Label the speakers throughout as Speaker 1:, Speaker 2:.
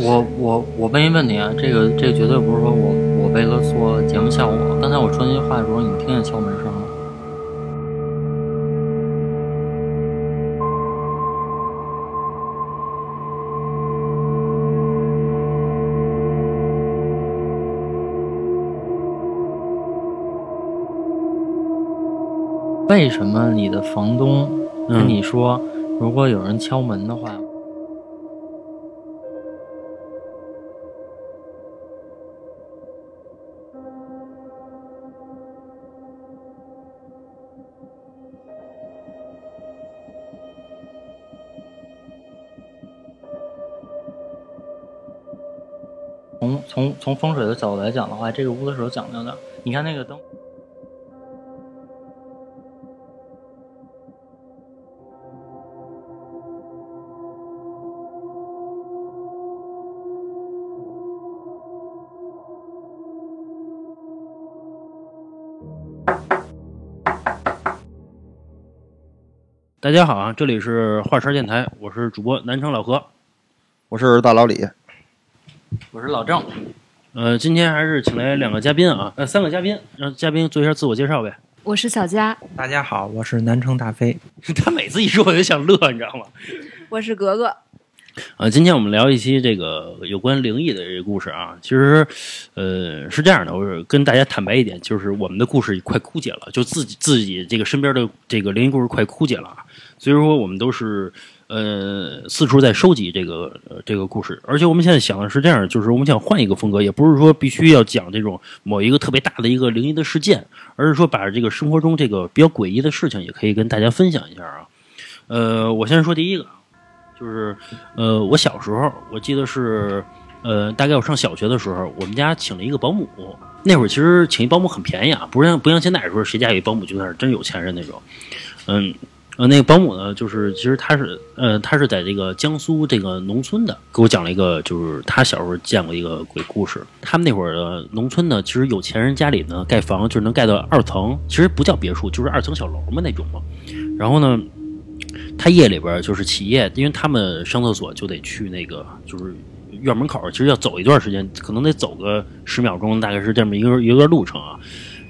Speaker 1: 我我我问一问你啊，这个这个绝对不是说我我为了做节目效果。刚才我说那句话的时候，你听见敲门声了？为什么你的房东跟你说，如果有人敲门的话？从风水的角度来讲的话，这个屋子是有讲究的。你看那个灯。
Speaker 2: 大家好啊，这里是华山电台，我是主播南城老何，
Speaker 3: 我是大老李，
Speaker 1: 我是老郑。
Speaker 2: 呃，今天还是请来两个嘉宾啊，呃，三个嘉宾，让嘉宾做一下自我介绍呗。
Speaker 4: 我是小佳，
Speaker 5: 大家好，我是南城大飞。
Speaker 2: 他每次一说我就想乐，你知道吗？
Speaker 4: 我是格格。
Speaker 2: 呃，今天我们聊一期这个有关灵异的这个故事啊。其实，呃，是这样的，我是跟大家坦白一点，就是我们的故事快枯竭了，就自己自己这个身边的这个灵异故事快枯竭了啊。所以说，我们都是呃四处在收集这个这个故事，而且我们现在想的是这样，就是我们想换一个风格，也不是说必须要讲这种某一个特别大的一个灵异的事件，而是说把这个生活中这个比较诡异的事情也可以跟大家分享一下啊。呃，我先说第一个，就是呃我小时候，我记得是呃大概我上小学的时候，我们家请了一个保姆。那会儿其实请一保姆很便宜啊，不像不像现在说谁家有保姆就算是真有钱人那种，嗯。呃，那个保姆呢，就是其实他是，呃，他是在这个江苏这个农村的，给我讲了一个，就是他小时候见过一个鬼故事。他们那会儿的农村呢，其实有钱人家里呢盖房就是能盖到二层，其实不叫别墅，就是二层小楼嘛那种嘛。然后呢，他夜里边就是起夜，因为他们上厕所就得去那个就是院门口，其实要走一段时间，可能得走个十秒钟，大概是这么一个一段路程啊。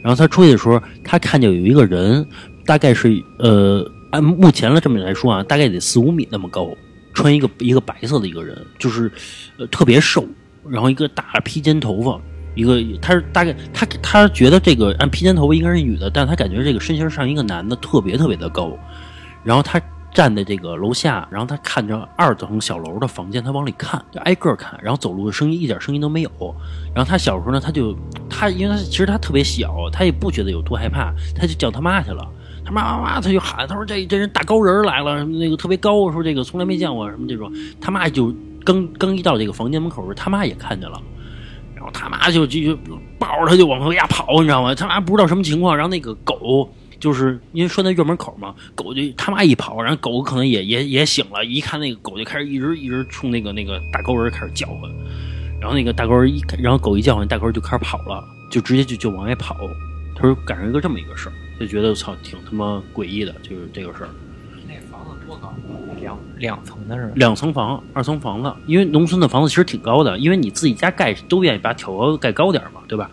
Speaker 2: 然后他出去的时候，他看见有一个人，大概是呃。按目前的这么来说啊，大概得四五米那么高，穿一个一个白色的一个人，就是呃特别瘦，然后一个大披肩头发，一个他是大概他他觉得这个按披肩头发应该是女的，但他感觉这个身形上一个男的特别特别的高，然后他站在这个楼下，然后他看着二层小楼的房间，他往里看，就挨个看，然后走路的声音一点声音都没有，然后他小时候呢，他就他因为他其实他特别小，他也不觉得有多害怕，他就叫他妈去了。他妈妈，他就喊，他说这这人大高人来了，什么那个特别高，说这个从来没见过什么这种。他妈就刚刚一到这个房间门口时，他妈也看见了，然后他妈就就抱着他就往回家跑，你知道吗？他妈不知道什么情况，然后那个狗就是因为拴在院门口嘛，狗就他妈一跑，然后狗可能也也也醒了，一看那个狗就开始一直一直冲那个那个大高人开始叫唤，然后那个大高人一然后狗一叫唤，大高人就开始跑了，就直接就就往外跑。他说赶上一个这么一个事儿。就觉得操，挺他妈诡异的，就是这个事儿。
Speaker 5: 那房子多高？两两层的是？
Speaker 2: 两层房，二层房子。因为农村的房子其实挺高的，因为你自己家盖都愿意把挑高盖高点嘛，对吧？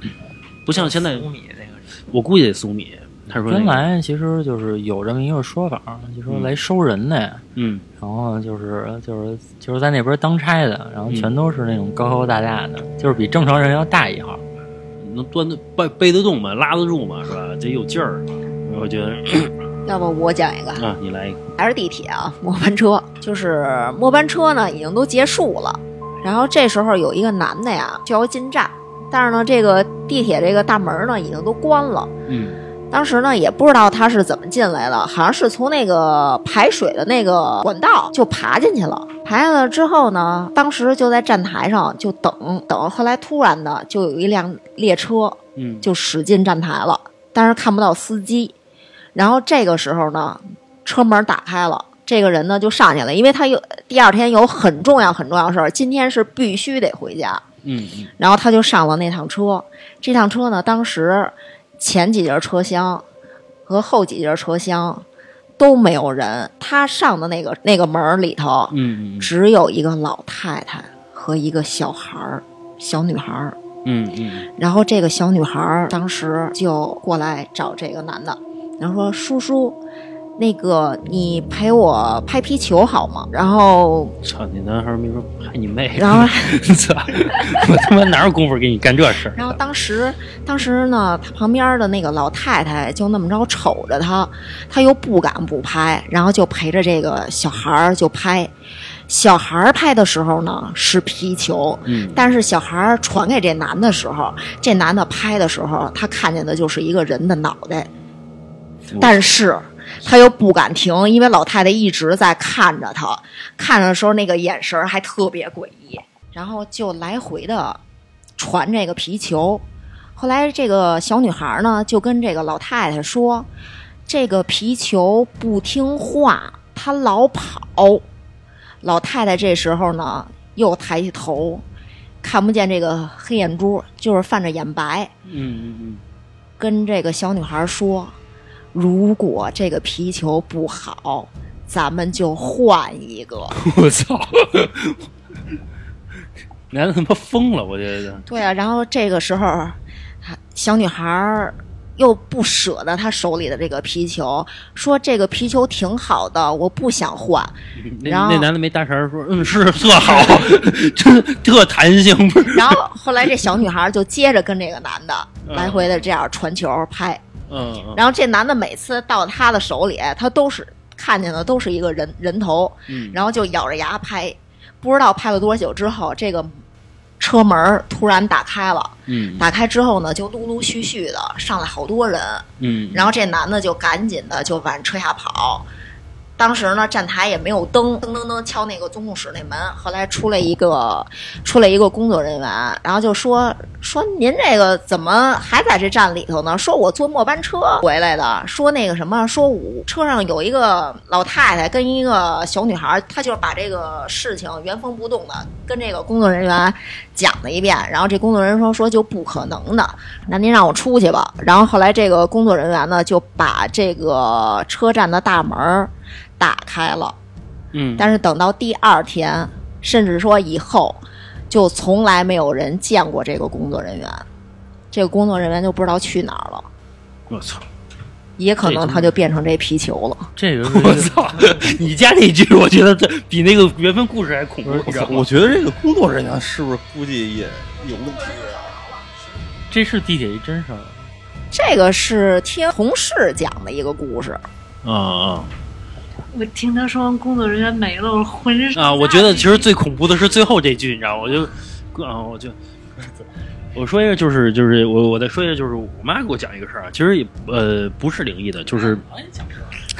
Speaker 2: 不像现在
Speaker 5: 五米那个，
Speaker 2: 我估计得四五米。他说
Speaker 1: 原来其实就是有这么一个说法，就说来收人的，
Speaker 2: 嗯，
Speaker 1: 然后就是就是就是在那边当差的，然后全都是那种高高大大的，就是比正常人要大一号。
Speaker 2: 能端得背背得动吗？拉得住吗？是吧？得有劲儿。我觉得，
Speaker 4: 要不我讲一个
Speaker 2: 啊，你来一个。
Speaker 4: 还是地铁啊，末班车。就是末班车呢，已经都结束了。然后这时候有一个男的呀，就要进站，但是呢，这个地铁这个大门呢，已经都关了。
Speaker 2: 嗯。
Speaker 4: 当时呢，也不知道他是怎么进来的，好像是从那个排水的那个管道就爬进去了。爬下来之后呢，当时就在站台上就等等。后来突然的就有一辆列车，
Speaker 2: 嗯，
Speaker 4: 就驶进站台了，但是看不到司机。然后这个时候呢，车门打开了，这个人呢就上去了，因为他有第二天有很重要很重要事儿，今天是必须得回家。
Speaker 2: 嗯
Speaker 4: 嗯，然后他就上了那趟车。这趟车呢，当时。前几节车厢和后几节车厢都没有人，他上的那个那个门里头，
Speaker 2: 嗯，
Speaker 4: 只有一个老太太和一个小孩儿，小女孩儿。
Speaker 2: 嗯嗯
Speaker 4: 然后这个小女孩儿当时就过来找这个男的，然后说：“叔叔，那个你陪我拍皮球好吗？”然后，
Speaker 2: 操你男孩没说拍你妹，
Speaker 4: 然后
Speaker 2: 操，我他妈哪有功夫给你干这事儿？
Speaker 4: 然后当时，当时呢，他旁边的那个老太太就那么着瞅着他，他又不敢不拍，然后就陪着这个小孩儿就拍。小孩儿拍的时候呢是皮球，
Speaker 2: 嗯
Speaker 4: 但是小孩儿传给这男的时候，这男的拍的时候，他看见的就是一个人的脑袋，但是他又不敢停，因为老太太一直在看着他，看着的时候那个眼神儿还特别诡异，然后就来回的传这个皮球。后来这个小女孩呢就跟这个老太太说，这个皮球不听话，它老跑。老太太这时候呢又抬起头，看不见这个黑眼珠，就是泛着眼白，
Speaker 2: 嗯嗯嗯
Speaker 4: 跟这个小女孩说：“如果这个皮球不好，咱们就换一个。
Speaker 2: 嗯，我操！男的他妈疯了，我觉得。”
Speaker 4: 对啊，然后这个时候，小女孩又不舍得她手里的这个皮球，说：“这个皮球挺好的，我不想换。
Speaker 2: 那
Speaker 4: 然后
Speaker 2: 那男的没搭茬儿说，嗯，是特好，真特弹性，不”是？
Speaker 4: 然后后来这小女孩就接着跟这个男的
Speaker 2: 嗯
Speaker 4: 来回的这样传球拍。
Speaker 2: 嗯嗯。
Speaker 4: 然后这男的每次到他的手里，他都是看见的都是一个人人头，
Speaker 2: 嗯，
Speaker 4: 然后就咬着牙拍，不知道拍了多久之后，这个车门突然打开了，
Speaker 2: 嗯。
Speaker 4: 打开之后呢，就陆陆续续的上来好多人，
Speaker 2: 嗯，
Speaker 4: 然后这男的就赶紧的就往车下跑。当时呢，站台也没有灯，噔噔噔敲那个总控室那门。后来出来一个，出来一个工作人员，然后就说说您这个怎么还在这站里头呢？说我坐末班车回来的，说那个什么，说我车上有一个老太太跟一个小女孩，她就把这个事情原封不动的跟这个工作人员讲了一遍。然后这工作人员说说就不可能的，那您让我出去吧。然后后来这个工作人员呢就把这个车站的大门儿打开了，
Speaker 2: 嗯，
Speaker 4: 但是等到第二天，甚至说以后，就从来没有人见过这个工作人员。这个工作人员就不知道去哪儿了，
Speaker 2: 我操，
Speaker 4: 也可能他就变成这皮球了。
Speaker 1: 这个
Speaker 2: 我操！你加那句，我觉得这比那个原本故事还恐怖？
Speaker 3: 我觉得这个工作人员是不是估计也有问题啊？
Speaker 1: 这是地铁一真事儿。
Speaker 4: 这个是听同事讲的一个故事，
Speaker 2: 啊啊
Speaker 6: 我听他说工作人员没了，我浑身
Speaker 2: 啊！我觉得其实最恐怖的是最后这句，你知道？我就啊，我就。我说一个，就是就是我我再说一个，就是我妈给我讲一个事儿啊，其实也呃不是灵异的，就是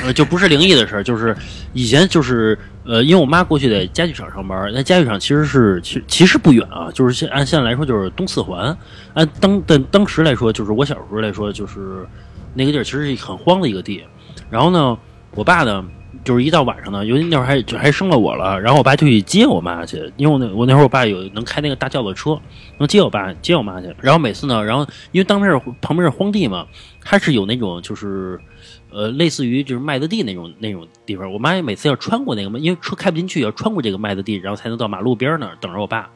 Speaker 2: 呃就不是灵异的事儿，就是以前就是呃，因为我妈过去在家具厂上班，那家具厂其实是其其实不远啊，就是现按现在来说就是东四环，按当但当时来说，就是我小时候来说，就是那个地儿其实是很荒的一个地，然后呢，我爸呢。就是一到晚上呢，尤其那会儿还就还生了我了，然后我爸就去接我妈去，因为我那我那会儿我爸有能开那个大轿子车，能接我爸接我妈去。然后每次呢，然后因为当边是旁边是荒地嘛，它是有那种就是呃类似于就是麦子地那种那种地方，我妈每次要穿过那个，因为车开不进去，要穿过这个麦子地，然后才能到马路边那儿等着我爸。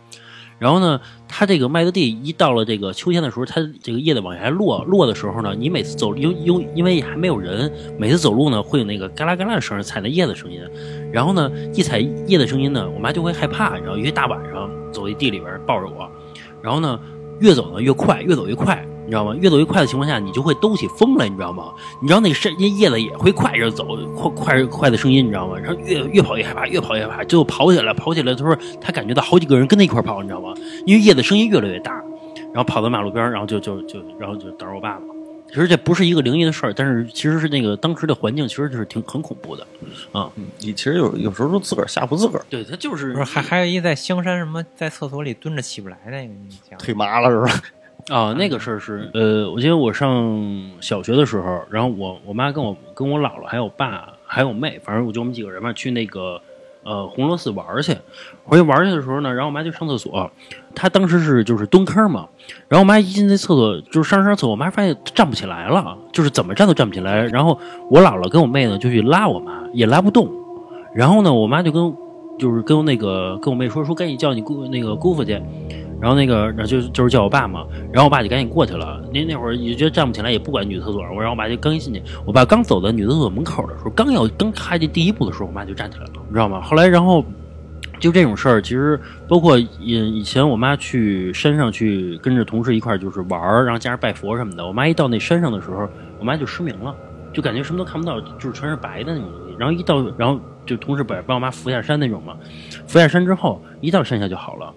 Speaker 2: 然后呢，它这个麦子地一到了这个秋天的时候，它这个叶子往下落落的时候呢，你每次走，因因因为还没有人，每次走路呢会有那个嘎啦嘎啦的声音，踩那叶子声音。然后呢，一踩叶的声音呢，我妈就会害怕，然后因为大晚上走在地里边抱着我，然后呢，越走呢越快，越走越快，你知道吗？越走越快的情况下，你就会兜起风来，你知道吗？你知道那个声叶子也会快着走，快快快的声音，你知道吗？然后越越跑越害怕，越跑越害怕，最后跑起来，跑起来，他说他感觉到好几个人跟他一块跑，你知道吗？因为叶子声音越来越大，然后跑到马路边，然后就就就然后就等着我爸爸。其实这不是一个灵异的事儿，但是其实是那个当时的环境，其实就是挺很恐怖的。
Speaker 3: 嗯，你其实有有时候都自个儿吓唬自个儿，
Speaker 2: 对他就是
Speaker 5: 不是还还有一在香山什么在厕所里蹲着起不来那个，你讲
Speaker 3: 腿麻了是吧？
Speaker 2: 啊，那个事儿是，呃，我记得我上小学的时候，然后我我妈跟我跟我姥姥还有爸还有妹，反正我就我们几个人嘛，去那个呃红螺寺玩去。回去玩去的时候呢，然后我妈就上厕所，她当时是就是蹲坑嘛，然后我妈一进那厕所就是上上厕所，我妈发现站不起来了，就是怎么站都站不起来。然后我姥姥跟我妹呢就去拉我妈，也拉不动。然后呢，我妈就跟就是跟那个跟我妹说说赶紧叫你姑那个姑父去，然后那个然后就就是叫我爸嘛，然后我爸就赶紧过去了。那那会儿也觉得站不起来，也不管女厕所，我让我爸就刚一进去，我爸刚走到女厕所门口的时候，刚要刚踏进第一步的时候，我妈就站起来了，你知道吗？后来然后。就这种事儿，其实包括以以前我妈去山上去跟着同事一块儿就是玩儿，然后加上拜佛什么的。我妈一到那山上的时候，我妈就失明了，就感觉什么都看不到，就是全是白的那种东西。然后一到，然后就同事把帮我妈扶下山那种嘛，扶下山之后，一到山下就好了。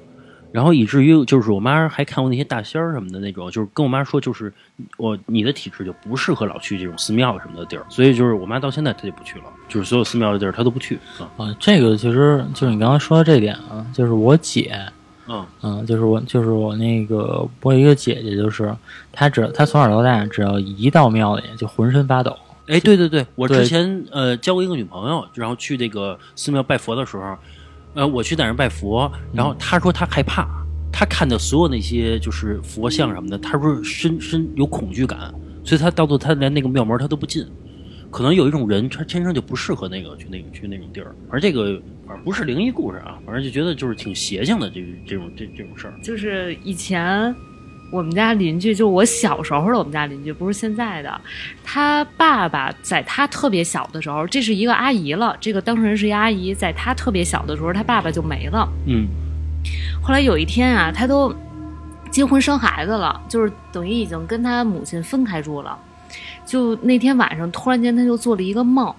Speaker 2: 然后以至于就是我妈还看过那些大仙儿什么的那种，就是跟我妈说，就是我你的体质就不适合老去这种寺庙什么的地儿，所以就是我妈到现在她就不去了，就是所有寺庙的地儿她都不去啊。
Speaker 1: 啊，这个其实就是你刚刚说的这点啊，就是我姐，
Speaker 2: 嗯
Speaker 1: 嗯，就是我就是我那个我有一个姐姐，就是她只她从小到大只要一到庙里就浑身发抖。
Speaker 2: 哎，对对对，我之前呃交过一个女朋友，然后去这个寺庙拜佛的时候，呃，我去在那儿拜佛，然后他说他害怕，他看到所有那些就是佛像什么的，他说深深有恐惧感，所以他到最后他连那个庙门他都不进。可能有一种人，他天生就不适合那个去那个去那种地儿，而这个反正不是灵异故事啊，反正就觉得就是挺邪性的这这种这这种事儿。
Speaker 6: 就是以前我们家邻居，就我小时候的我们家邻居，不是现在的。他爸爸在他特别小的时候，这是一个阿姨了，这个当事人是一阿姨，在他特别小的时候，他爸爸就没了。
Speaker 2: 嗯
Speaker 6: 后来有一天啊，他都结婚生孩子了，就是等于已经跟他母亲分开住了。就那天晚上，突然间他就做了一个梦，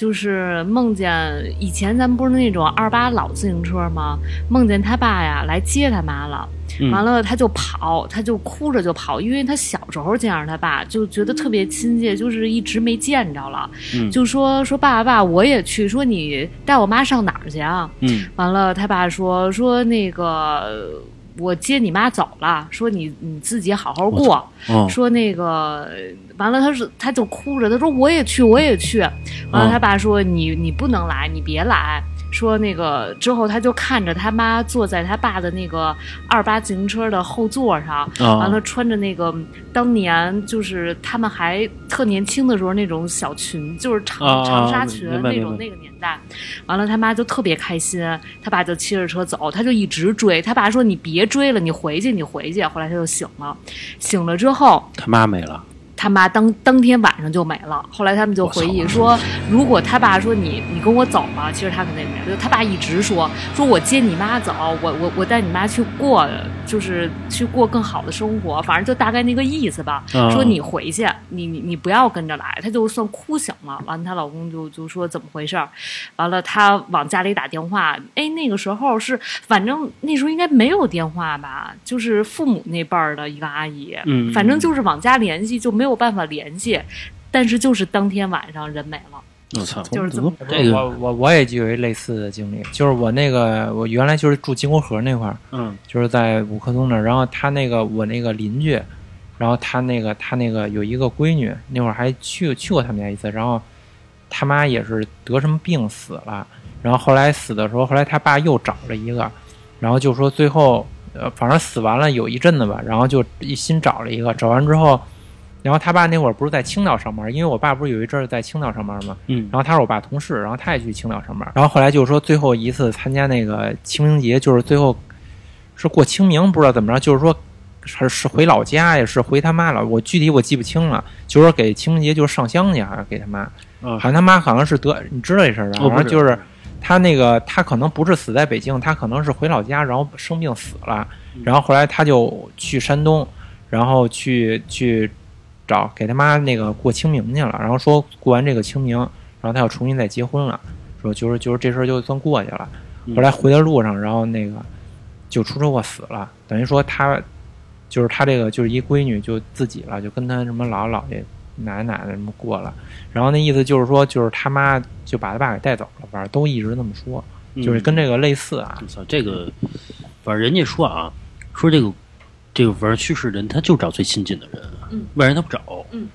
Speaker 6: 就是梦见以前咱们不是那种二八老自行车吗？梦见他爸呀来接他妈了，
Speaker 2: 嗯。
Speaker 6: 完了他就跑，他就哭着就跑，因为他小时候见着他爸就觉得特别亲切，就是一直没见着了，
Speaker 2: 嗯。
Speaker 6: 就说说爸爸爸我也去，说你带我妈上哪儿去啊？
Speaker 2: 嗯。
Speaker 6: 完了，他爸说说那个我接你妈走了，说你你自己好好过。
Speaker 2: 哦
Speaker 6: 说那个完了，他是他就哭着，他说我也去，我也去。完了，
Speaker 2: 哦
Speaker 6: 他爸说你你不能来，你别来。说那个之后，他就看着他妈坐在他爸的那个二八自行车的后座上，
Speaker 2: 啊
Speaker 6: 完了穿着那个当年就是他们还特年轻的时候那种小裙，就是长、长纱裙那种那个年代。完了，他妈就特别开心，他爸就骑着车走，他就一直追。他爸说：“你别追了，你回去，你回去。”后来他就醒了，醒了之后，
Speaker 2: 他妈没了。
Speaker 6: 他妈当当天晚上就没了。后来他们就回忆说，如果他爸说你你跟我走吧，其实他肯定没了。就他爸一直说，说我接你妈走，我我我带你妈去过，就是去过更好的生活，反正就大概那个意思吧。
Speaker 2: 啊
Speaker 6: 说你回去，你你你不要跟着来。她就算哭醒了，完了她老公就就说怎么回事儿，完了她往家里打电话，哎，那个时候是反正那时候应该没有电话吧，就是父母那辈儿的一个阿姨，
Speaker 2: 嗯
Speaker 6: 反正就是往家联系就没有办法联系，但是就是当天晚上人没了，
Speaker 2: 我操，
Speaker 6: 就是怎么
Speaker 2: 这个
Speaker 5: 我我我也就有一类似的经历，就是我那个我原来就是住金国河那块儿，
Speaker 2: 嗯。
Speaker 5: 就是在五棵松那儿，然后他那个我那个邻居，然后他那个他那个有一个闺女，那会儿还去去过他们家一次，然后他妈也是得什么病死了，然后后来死的时候，后来他爸又找了一个，然后就说最后呃反正死完了有一阵子吧，然后就一新找了一个，找完之后，然后他爸那会儿不是在青岛上班，因为我爸不是有一阵儿在青岛上班吗？
Speaker 2: 嗯
Speaker 5: 然后他是我爸同事，然后他也去青岛上班。然后后来就是说最后一次参加那个清明节，就是最后是过清明，不知道怎么着，就是说是是回老家呀，是回他妈了，我具体我记不清了。就是说给清明节就是上香去，好像给他妈，
Speaker 2: 啊
Speaker 5: 好像他妈好像是得，你知道这事儿吧？
Speaker 2: 哦不是
Speaker 5: 好像就是他那个他可能不是死在北京，他可能是回老家，然后生病死了，然后后来他就去山东，然后去去找给他妈那个过清明去了，然后说过完这个清明，然后他要重新再结婚了，说就是就是这事儿就算过去了。后来回的路上，然后那个就出车祸死了，等于说他就是他这个就是一闺女就自己了，就跟他什么姥姥姥爷、奶奶奶奶什么过了，然后那意思就是说就是他妈就把他爸给带走了，反正都一直那么说，就是跟这个类似啊。
Speaker 2: 这个 反正人家说啊，说这个这个反正去世人他就找最亲近的人，
Speaker 6: 嗯，
Speaker 2: 外人他不找，
Speaker 6: 嗯。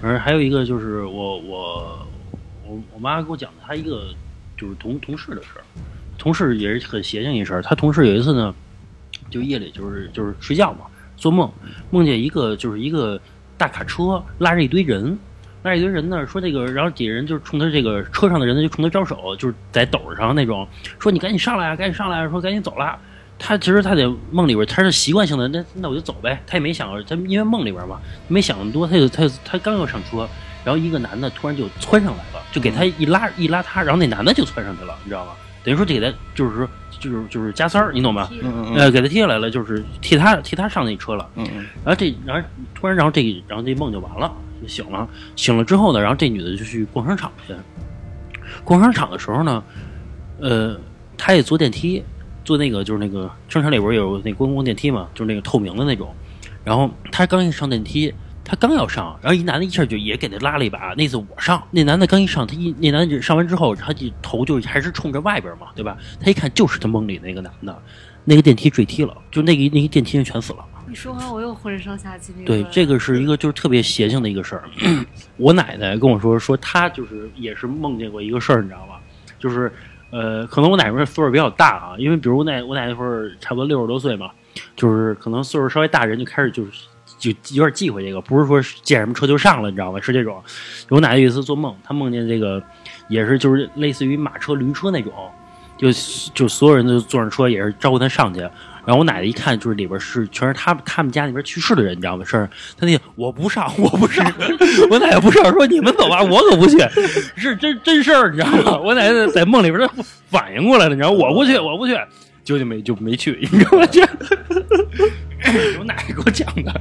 Speaker 2: 反正还有一个就是我我我我妈给我讲的，她一个就是同同事的事儿，同事也是很邪性一事儿。她同事有一次呢，就夜里就是就是睡觉嘛，做梦梦见一个就是一个大卡车拉着一堆人，拉着一堆人呢，说这个，然后底下人就冲他这个车上的人呢就冲他招手，就是在斗上那种，说你赶紧上来啊，赶紧上来啊，说赶紧走了。他其实他在梦里边，他是习惯性的，那那我就走呗。他也没想过，他因为梦里边嘛，没想那么多，他就他就他刚要上车，然后一个男的突然就窜上来了，就给他一拉一拉他，然后那男的就窜上去了，你知道吗？等于说这给他就是说就是就是加塞儿，你懂吗？
Speaker 3: 嗯
Speaker 2: 呃，给他踢下来了，就是替他替他上那车了。
Speaker 3: 嗯嗯
Speaker 2: 然后这，然后突然，然后这，然后这梦就完了，就醒了。醒了之后呢，然后这女的就去逛商场去。逛商场的时候呢，呃，她也坐电梯，坐那个就是那个商场里边有那公共电梯嘛，就是那个透明的那种。然后他刚一上电梯，他刚要上，然后一男的一下就也给他拉了一把。那次我上，那男的刚一上，他一那男的上完之后，他就头就还是冲着外边嘛，对吧？他一看就是他梦里那个男的，那个电梯坠梯了，就那个那个电梯人全死了。
Speaker 6: 你说完我又浑身上下鸡皮。
Speaker 2: 对，这个是一个就是特别邪性的一个事儿。我奶奶跟我说，说她就是也是梦见过一个事儿，你知道吧？就是呃，可能我奶奶岁数比较大啊，因为比如我奶我奶奶那会儿差不多六十多岁嘛，就是可能岁数稍微大人就开始就是就有点忌讳这个，不是说见什么车就上了，你知道吧？是这种。我奶奶有一次做梦，她梦见这个也是就是类似于马车、驴车那种，就就所有人都坐上车，也是招呼她上去。然后我奶奶一看，就是里边是全是他们他们家那边去世的人，你知道吗？是他那我不上，我不上，我奶奶不上，说你们走吧，我可不去，是真真事儿，你知道吗？我奶奶在梦里边她反应过来了，你知道吗，我不去，我不去，就就没就没去，你知道吗？这我奶奶给我讲的，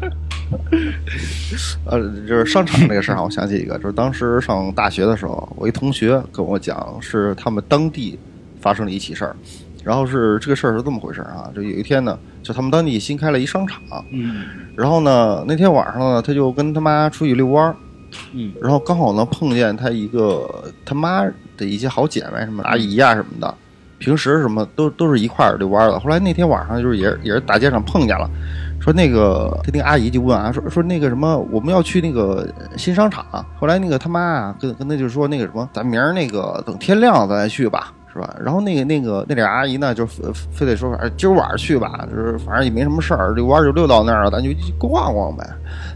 Speaker 3: 呃，就是商场这个事儿啊，我想起一个，就是当时上大学的时候，我一同学跟我讲，是他们当地发生了一起事儿，然后是这个事儿是这么回事儿啊，就有一天呢，就他们当地新开了一商场，
Speaker 2: 嗯
Speaker 3: 然后呢，那天晚上呢，他就跟他妈出去遛弯儿，
Speaker 2: 嗯
Speaker 3: 然后刚好呢碰见他一个他妈的一些好姐妹，什么阿姨呀、什么的，平时什么都都是一块儿遛弯儿的。后来那天晚上就是也也是大街上碰见了，说那个他那个阿姨就问啊，说说那个什么我们要去那个新商场。后来那个他妈啊跟跟他就说那个什么，咱明儿那个等天亮咱再去吧。是吧？然后那个那个那俩阿姨呢，就非非得说，哎，今儿晚上去吧，就是反正也没什么事儿，遛弯儿就溜到那儿了，咱就逛逛呗。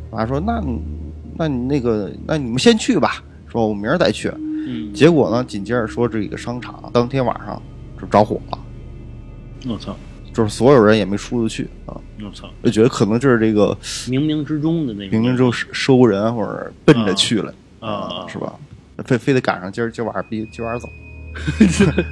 Speaker 3: 我妈说，那那你那个，那你们先去吧，说我明儿再去。
Speaker 2: 嗯，
Speaker 3: 结果呢，紧接着说这个商场当天晚上就着火了，
Speaker 2: 我操，
Speaker 3: 就是所有人也没出得去啊，
Speaker 2: 我操，
Speaker 3: 就觉得可能就是这个
Speaker 2: 冥冥之中的那种，
Speaker 3: 冥冥中收人或者奔着去了
Speaker 2: 啊
Speaker 3: 是吧？非非得赶上今儿今儿晚上逼今儿晚上走，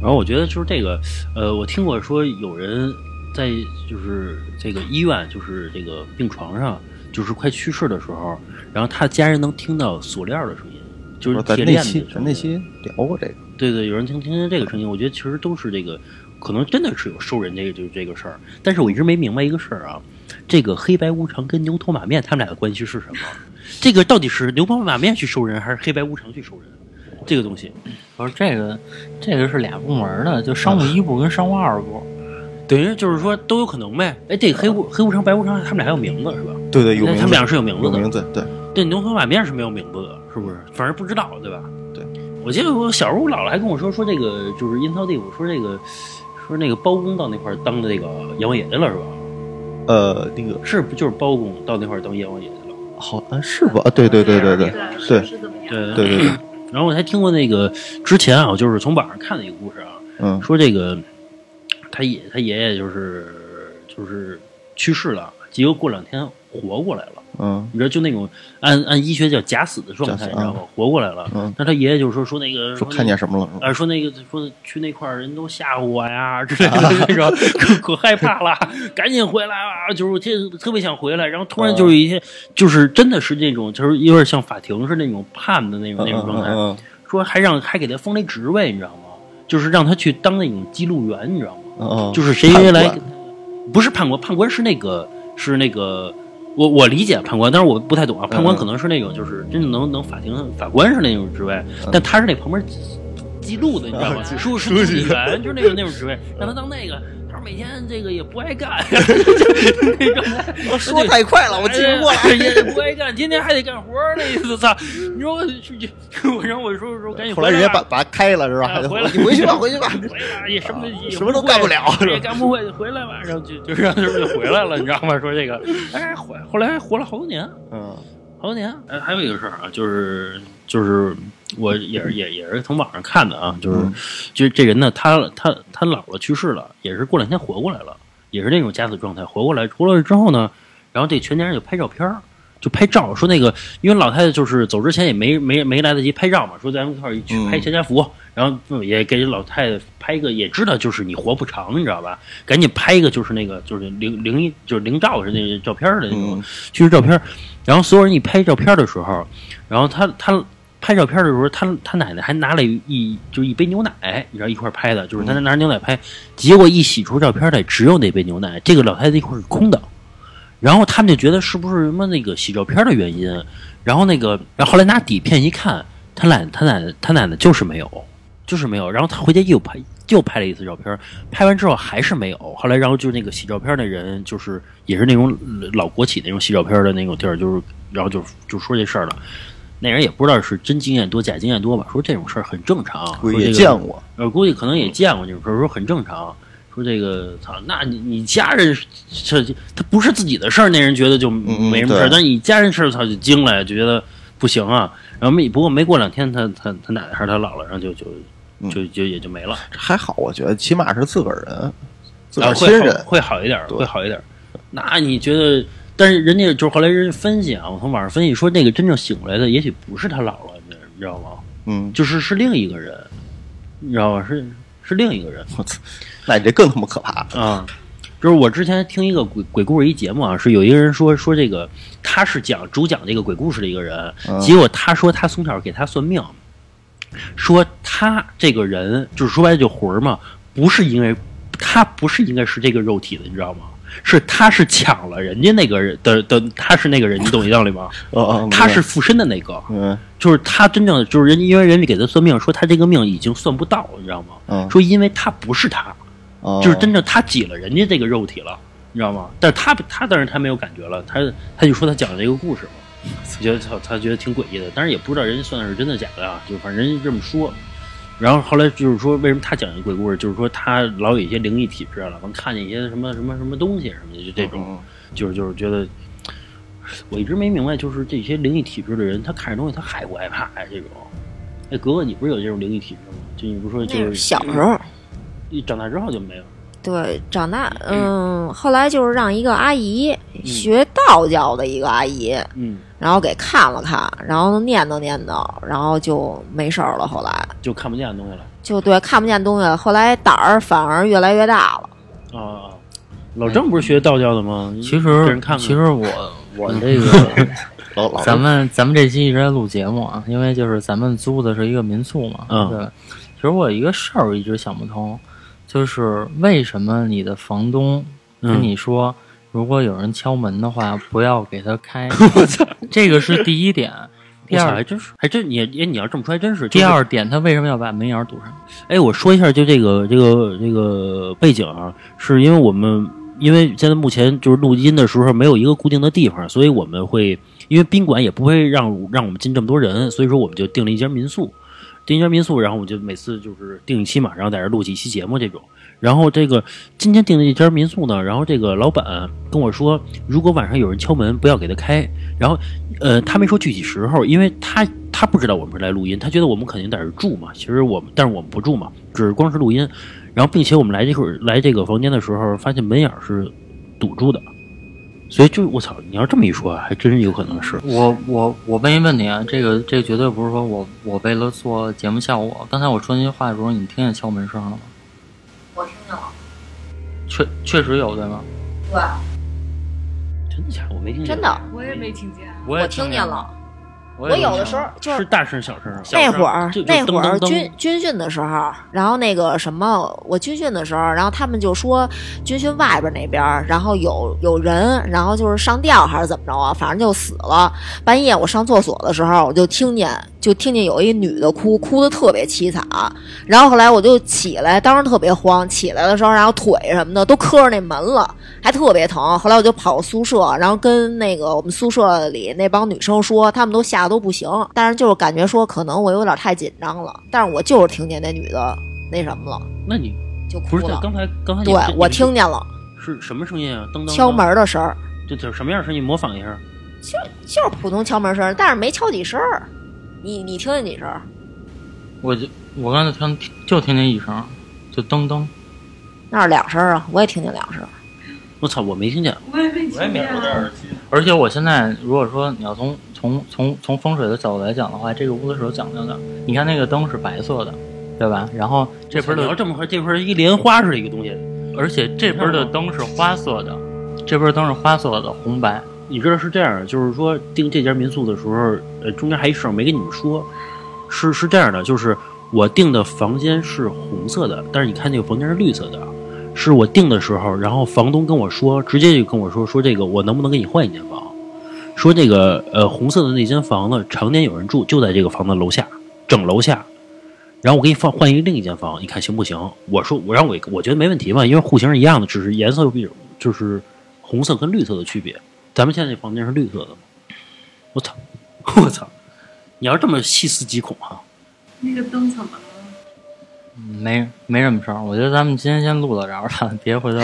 Speaker 2: 然后我觉得就是这个，呃，我听过说有人在就是这个医院，就是这个病床上，就是快去世的时候，然后他家人能听到锁链的声音，就是铁链子的。
Speaker 3: 咱那期聊过这个，
Speaker 2: 对对，有人听听见这个声音，我觉得其实都是这个，可能真的是有收人这个就是这个事儿。但是我一直没明白一个事儿啊，这个黑白无常跟牛头马面他们俩的关系是什么？这个到底是牛头马面去收人，还是黑白无常去收人？这个东西，
Speaker 1: 不是这个，这个是俩部门的，就商务一部跟商务二部。
Speaker 2: 等于就是说都有可能呗。哎，这个黑无黑无常、白无常，他们俩还有名字是吧？
Speaker 3: 对对，有名字，
Speaker 2: 他们俩是有名字的
Speaker 3: 有名字，对，
Speaker 2: 这牛头马面是没有名字的，是不是？反正不知道，对吧？
Speaker 3: 对。
Speaker 2: 我记得我小时候，我姥姥还跟我说，说这个就是阴曹地府，说这个说那个包公到那块儿当的那个阎王爷去了，是吧？
Speaker 3: 呃，那个
Speaker 2: 是不就是包公到那块儿当阎王爷去了？
Speaker 3: 好像，是吧？啊对对对对对对
Speaker 6: 是这么样。
Speaker 2: 对
Speaker 3: 对对对，
Speaker 2: 然后我还听过那个之前啊，我就是从网上看的一个故事啊，
Speaker 3: 嗯。
Speaker 2: 说这个他爷他爷爷就是就是去世了，结果过两天活过来了。
Speaker 3: 嗯
Speaker 2: 你知道，就那种按按医学叫假死的状态，你知道吗？活过来了。
Speaker 3: 嗯
Speaker 2: 那他爷爷就说说那个
Speaker 3: 说看见什么了？
Speaker 2: 说那个说去那块儿人都吓唬我呀之类的那种，可可害怕了，赶紧回来啊！就是我特特别想回来，然后突然就有一些，就是真的是那种，就是有点像法庭是那种判的那种那种状态，
Speaker 3: 嗯
Speaker 2: 说还让还给他封了一职位，你知道吗？就是让他去当那种记录员，你知道吗？就是谁
Speaker 3: 判
Speaker 2: 来，不是判官，判官是那个是那个。我我理解判官，但是我不太懂啊。判官
Speaker 3: 嗯
Speaker 2: 可能是那种，就是真正能能法庭法官是那种职位，但他是那旁边记记录的，你知道吗？书书记员就是那种那种职位，让他当那个。每天这个也不爱干，那种
Speaker 3: 说太快了，我记不过来。
Speaker 2: 哎也不爱干，天天还得干活儿，那意思操！你说我去，我然后我说说赶紧
Speaker 3: 后来人家把把他开了是吧？
Speaker 2: 哎回来
Speaker 3: 你回去吧，回去吧。
Speaker 2: 回来也什么也
Speaker 3: 什么都干不了
Speaker 2: 会也干不会，回来吧，然后就就让他就回来了，你知道吗？说这个，哎，回后来还活了好多年，
Speaker 3: 嗯，
Speaker 2: 好多年。哎，还有一个事儿啊，就是就是我也是 也也是从网上看的啊，就是、
Speaker 3: 嗯。
Speaker 2: 就是这人呢，他他他姥姥去世了，也是过两天活过来了，也是那种假死状态，活过来，活过来之后呢，然后这全家人就拍照片儿就拍照，说那个因为老太太就是走之前也没没没来得及拍照嘛，说咱们一块儿去拍全家福，然后嗯也给老太太拍一个，也知道就是你活不长，你知道吧？赶紧拍一个就是那个就是灵灵异就是灵照是那个照片的那种
Speaker 3: 嗯。
Speaker 2: 去世照片，然后所有人一拍照片的时候，然后他他拍照片的时候，他他奶奶还拿了一就是一杯牛奶，你知道一块拍的，就是他拿着牛奶拍，结果一洗出照片来，只有那杯牛奶，这个老太太一块是空的。然后他们就觉得是不是什么那个洗照片的原因，然后那个，然后后来拿底片一看，他奶他奶奶他奶奶就是没有，就是没有。然后他回家又拍又拍了一次照片，拍完之后还是没有。后来然后就是那个洗照片的人，就是也是那种老国企那种洗照片的那种地儿，就是然后就就说这事儿了。那人也不知道是真经验多假经验多吧，说这种事儿很正常，
Speaker 3: 估计见过，
Speaker 2: 呃，估计可能也见过这种事儿，说很正常。说这个，操，那你你家人这他不是自己的事儿，那人觉得就
Speaker 3: 嗯
Speaker 2: 没什么事儿，
Speaker 3: 对
Speaker 2: 但你家人事儿，他就惊了，就觉得不行啊。然后没不过没过两天，他他他奶奶还是他姥姥，然后就就
Speaker 3: 嗯
Speaker 2: 就就也就没了。
Speaker 3: 还好，我觉得起码是自个儿人，自个
Speaker 2: 啊，
Speaker 3: 儿亲人。
Speaker 2: 会好一点儿，会好一点儿。那你觉得？但是人家就是后来人家分析啊，我从网上分析说，那个真正醒过来的，也许不是他姥姥，你你知道吗？
Speaker 3: 嗯，
Speaker 2: 就是是另一个人，你知道吗？是是另一个人。
Speaker 3: 我操，那你这更他妈可怕。
Speaker 2: 啊，就是我之前听一个鬼鬼故事一节目啊，是有一个人说说这个他是讲主讲这个鬼故事的一个人，
Speaker 3: 嗯
Speaker 2: 结果他说他从小给他算命，说他这个人就是说白了就魂儿嘛，不是因为他不是应该是这个肉体的，你知道吗？是他是抢了人家那个人的的，他是那个人，你懂一道理吗？
Speaker 3: 哦哦，
Speaker 2: 他是附身的那个，
Speaker 3: 嗯
Speaker 2: 就是他真正的就是人家因为人家给他算命，说他这个命已经算不到，你知道吗？
Speaker 3: 嗯，
Speaker 2: 说因为他不是他，
Speaker 3: 哦
Speaker 2: 就是真正他挤了人家这个肉体了，你知道吗？但是他他当然他没有感觉了，他他就说他讲的这个故事嘛，觉得他他觉得挺诡异的，但是也不知道人家算的是真的假的啊，就反正人家这么说。然后后来就是说，为什么他讲这鬼故事，就是说他老有一些灵异体质了，能看见一些什么什么什么东西什么的，就这种，
Speaker 3: 嗯
Speaker 2: 就是就是觉得，我一直没明白，就是这些灵异体质的人，他看着东西他害不害怕呀、这种，哎，格格，你不是有这种灵异体质吗？就你不是说就
Speaker 4: 是
Speaker 2: 是
Speaker 4: 小时候，
Speaker 2: 一长大之后就没有？
Speaker 4: 对，长大，嗯，后来就是让一个阿姨学道教的一个阿姨，
Speaker 2: 嗯，
Speaker 4: 然后给看了看，然后念叨念叨，然后就没事儿了。后来
Speaker 2: 就看不见东西了。
Speaker 4: 就对看不见东西了，后来胆儿反而越来越大了。
Speaker 2: 啊，老郑不是学道教的吗？给
Speaker 1: 其实
Speaker 2: 人看看。
Speaker 1: 其实我我这个
Speaker 3: 老老
Speaker 1: 咱们咱们这期一直在录节目啊，因为就是咱们租的是一个民宿嘛。
Speaker 2: 嗯
Speaker 1: 对。其实我有一个事儿我一直想不通，就是为什么你的房东跟你说，如果有人敲门的话，不要给他开。我操，这个是第一点。第，二
Speaker 2: 还真是，还真你哎，你要这么说还真是。
Speaker 1: 第，二点，他为什么要把门眼堵上？
Speaker 2: 哎，我说一下，就这个这个这个背景啊，是因为我们因为现在目前就是录音的时候没有一个固定的地方，所以我们会因为宾馆也不会让让我们进这么多人，所以说我们就订了一间民宿。订一间民宿，然后我就每次就是订一期嘛，然后在这录几期节目这种。然后这个今天订的这间民宿呢，然后这个老板跟我说，如果晚上有人敲门，不要给他开。然后，呃，他没说具体时候，因为他他不知道我们是来录音，他觉得我们肯定在这住嘛。其实我们，但是我们不住嘛，只是光是录音。然后，并且我们来这会儿来这个房间的时候，发现门眼是堵住的，所以就我操，你要这么一说，还真有可能是。
Speaker 1: 我我我问一问题啊，这个这个绝对不是说我我为了做节目效果。刚才我说那些话的时候，你听见敲门声了吗？
Speaker 4: 我听见了，
Speaker 1: 确确实有对吗？
Speaker 4: 对，
Speaker 2: 真的假的？我没听见。
Speaker 4: 真的，
Speaker 6: 我也没听见。
Speaker 1: 我也
Speaker 4: 我听见了。
Speaker 1: 我
Speaker 4: 我有的时候就是是
Speaker 2: 大声小声啊。
Speaker 4: 那会儿那会儿军军训的时候，然后那个什么，我军训的时候，然后他们就说军训外边那边，然后有有人，然后就是上吊还是怎么着啊，反正就死了。半夜我上厕所的时候，我就听见就听见有一女的哭，哭的特别凄惨。然后后来我就起来，当时特别慌，起来的时候，然后腿什么的都磕着那门了，还特别疼。后来我就跑宿舍，然后跟那个我们宿舍里那帮女生说，她们都吓得都不行，但是就是感觉说可能我有点太紧张了，但是我就是听见那女的那什么了，
Speaker 2: 那你
Speaker 4: 就哭了。
Speaker 2: 刚才刚才你
Speaker 4: 对我听见了
Speaker 2: 是什么声音啊？噔噔噔
Speaker 4: 敲门的声儿，
Speaker 2: 这这什么样声音？模仿一下。
Speaker 4: 就就是普通敲门声，但是没敲几声儿。你你听见几声？
Speaker 1: 我就我刚才听就听见一声，就噔噔。
Speaker 4: 那是两声啊，我也听见两声。
Speaker 2: 我操，我没听见。
Speaker 5: 我也没听见
Speaker 1: 而且我现在如果说你要从从从从风水的角度来讲的话，这个屋子是有讲究的。你看那个灯是白色的，对吧？然后这边的，
Speaker 2: 你要这么说，这块儿一莲花似的一个东西，
Speaker 1: 而且这边的灯是花色的，这边灯是花色的，红白。
Speaker 2: 你知道是这样，就是说订这家民宿的时候，呃，中间还一事儿没跟你们说，是是这样的，就是我订的房间是红色的，但是你看那个房间是绿色的，是我订的时候，然后房东跟我说，直接就跟我说说这个我能不能给你换一间房，说这个呃红色的那间房子常年有人住，就在这个房子楼下，整楼下。然后我给你放换一另一间房，你看行不行？我说我让我我觉得没问题嘛，因为户型是一样的，只是颜色有比就是红色跟绿色的区别。咱们现在这房间是绿色的吗？我操！我操！你要这么细思极恐哈、
Speaker 6: 那个灯怎么了？
Speaker 1: 没没什么事儿，我觉得咱们今天先录到这儿吧，别回头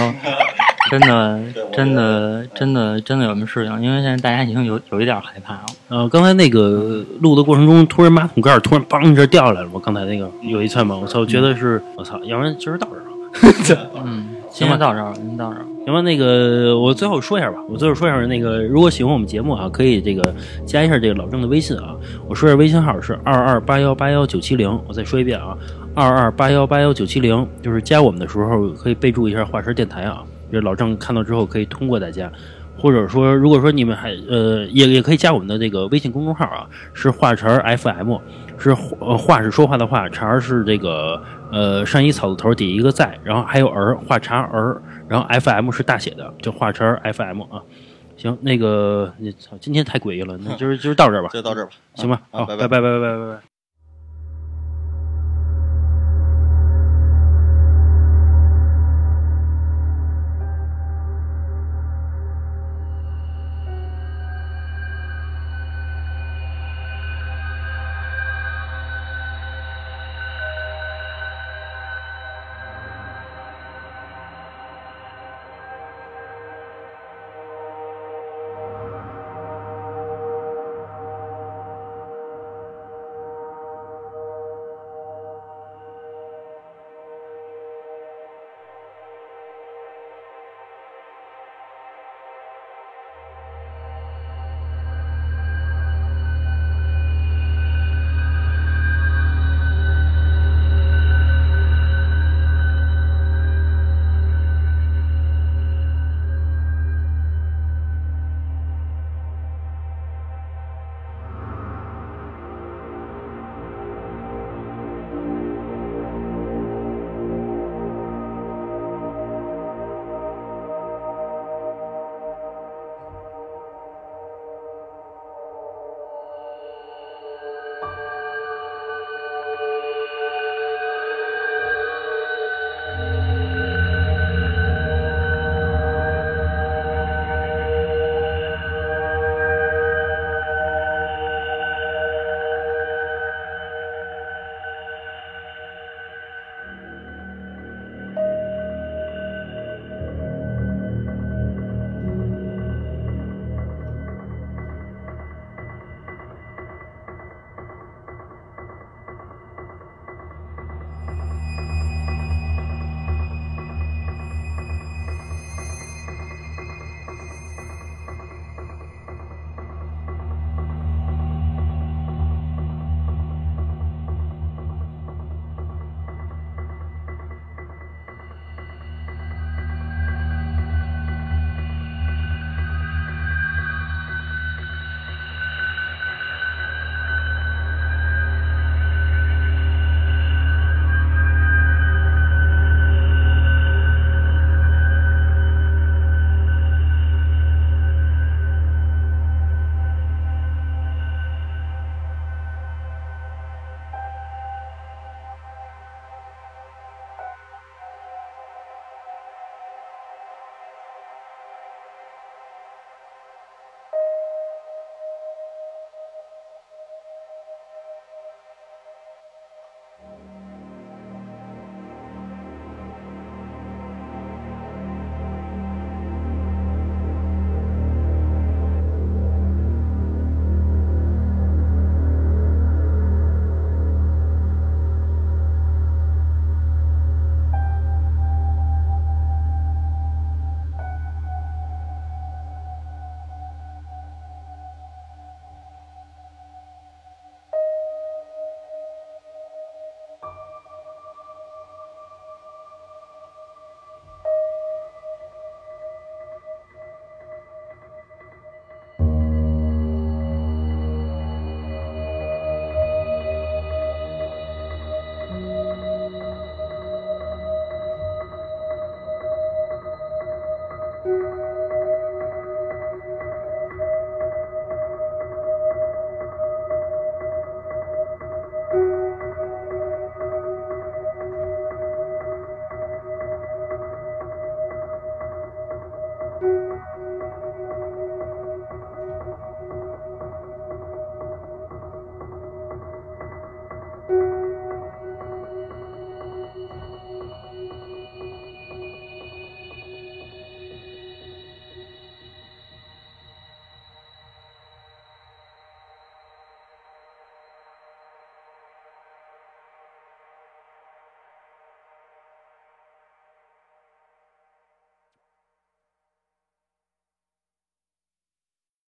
Speaker 1: 真的 真的真的真的有什么事情，因为现在大家已经有有一点害怕了。
Speaker 2: 呃，刚才那个录的过程中，突然马桶盖儿突然嘣一下掉下来了，我刚才那个有一寸嘛，我操，我觉得是我操，要不然今儿到这儿了。
Speaker 1: 嗯，行吧到这儿了，您到这儿了。
Speaker 2: 行吧，那个我最后说一下吧，我最后说一下那个，如果喜欢我们节目啊，可以这个加一下这个老郑的微信啊，我说一下微信号是二二八幺八幺九七零，我再说一遍啊，二二八幺八幺九七零，就是加我们的时候可以备注一下华晨电台啊，就老郑看到之后可以通过大家。或者说，如果说你们还呃，也也可以加我们的这个微信公众号啊，是华晨 FM，是呃话是说话的话，晨儿是这个呃上一草字头底一个在，然后还有儿话茬儿，然后 FM 是大写的，就画成 FM 啊。行，那个你今天太诡异了，那就是就是到这儿吧，
Speaker 3: 就到这儿吧，
Speaker 2: 行吧，
Speaker 3: 啊，拜拜
Speaker 2: 拜拜拜拜拜拜。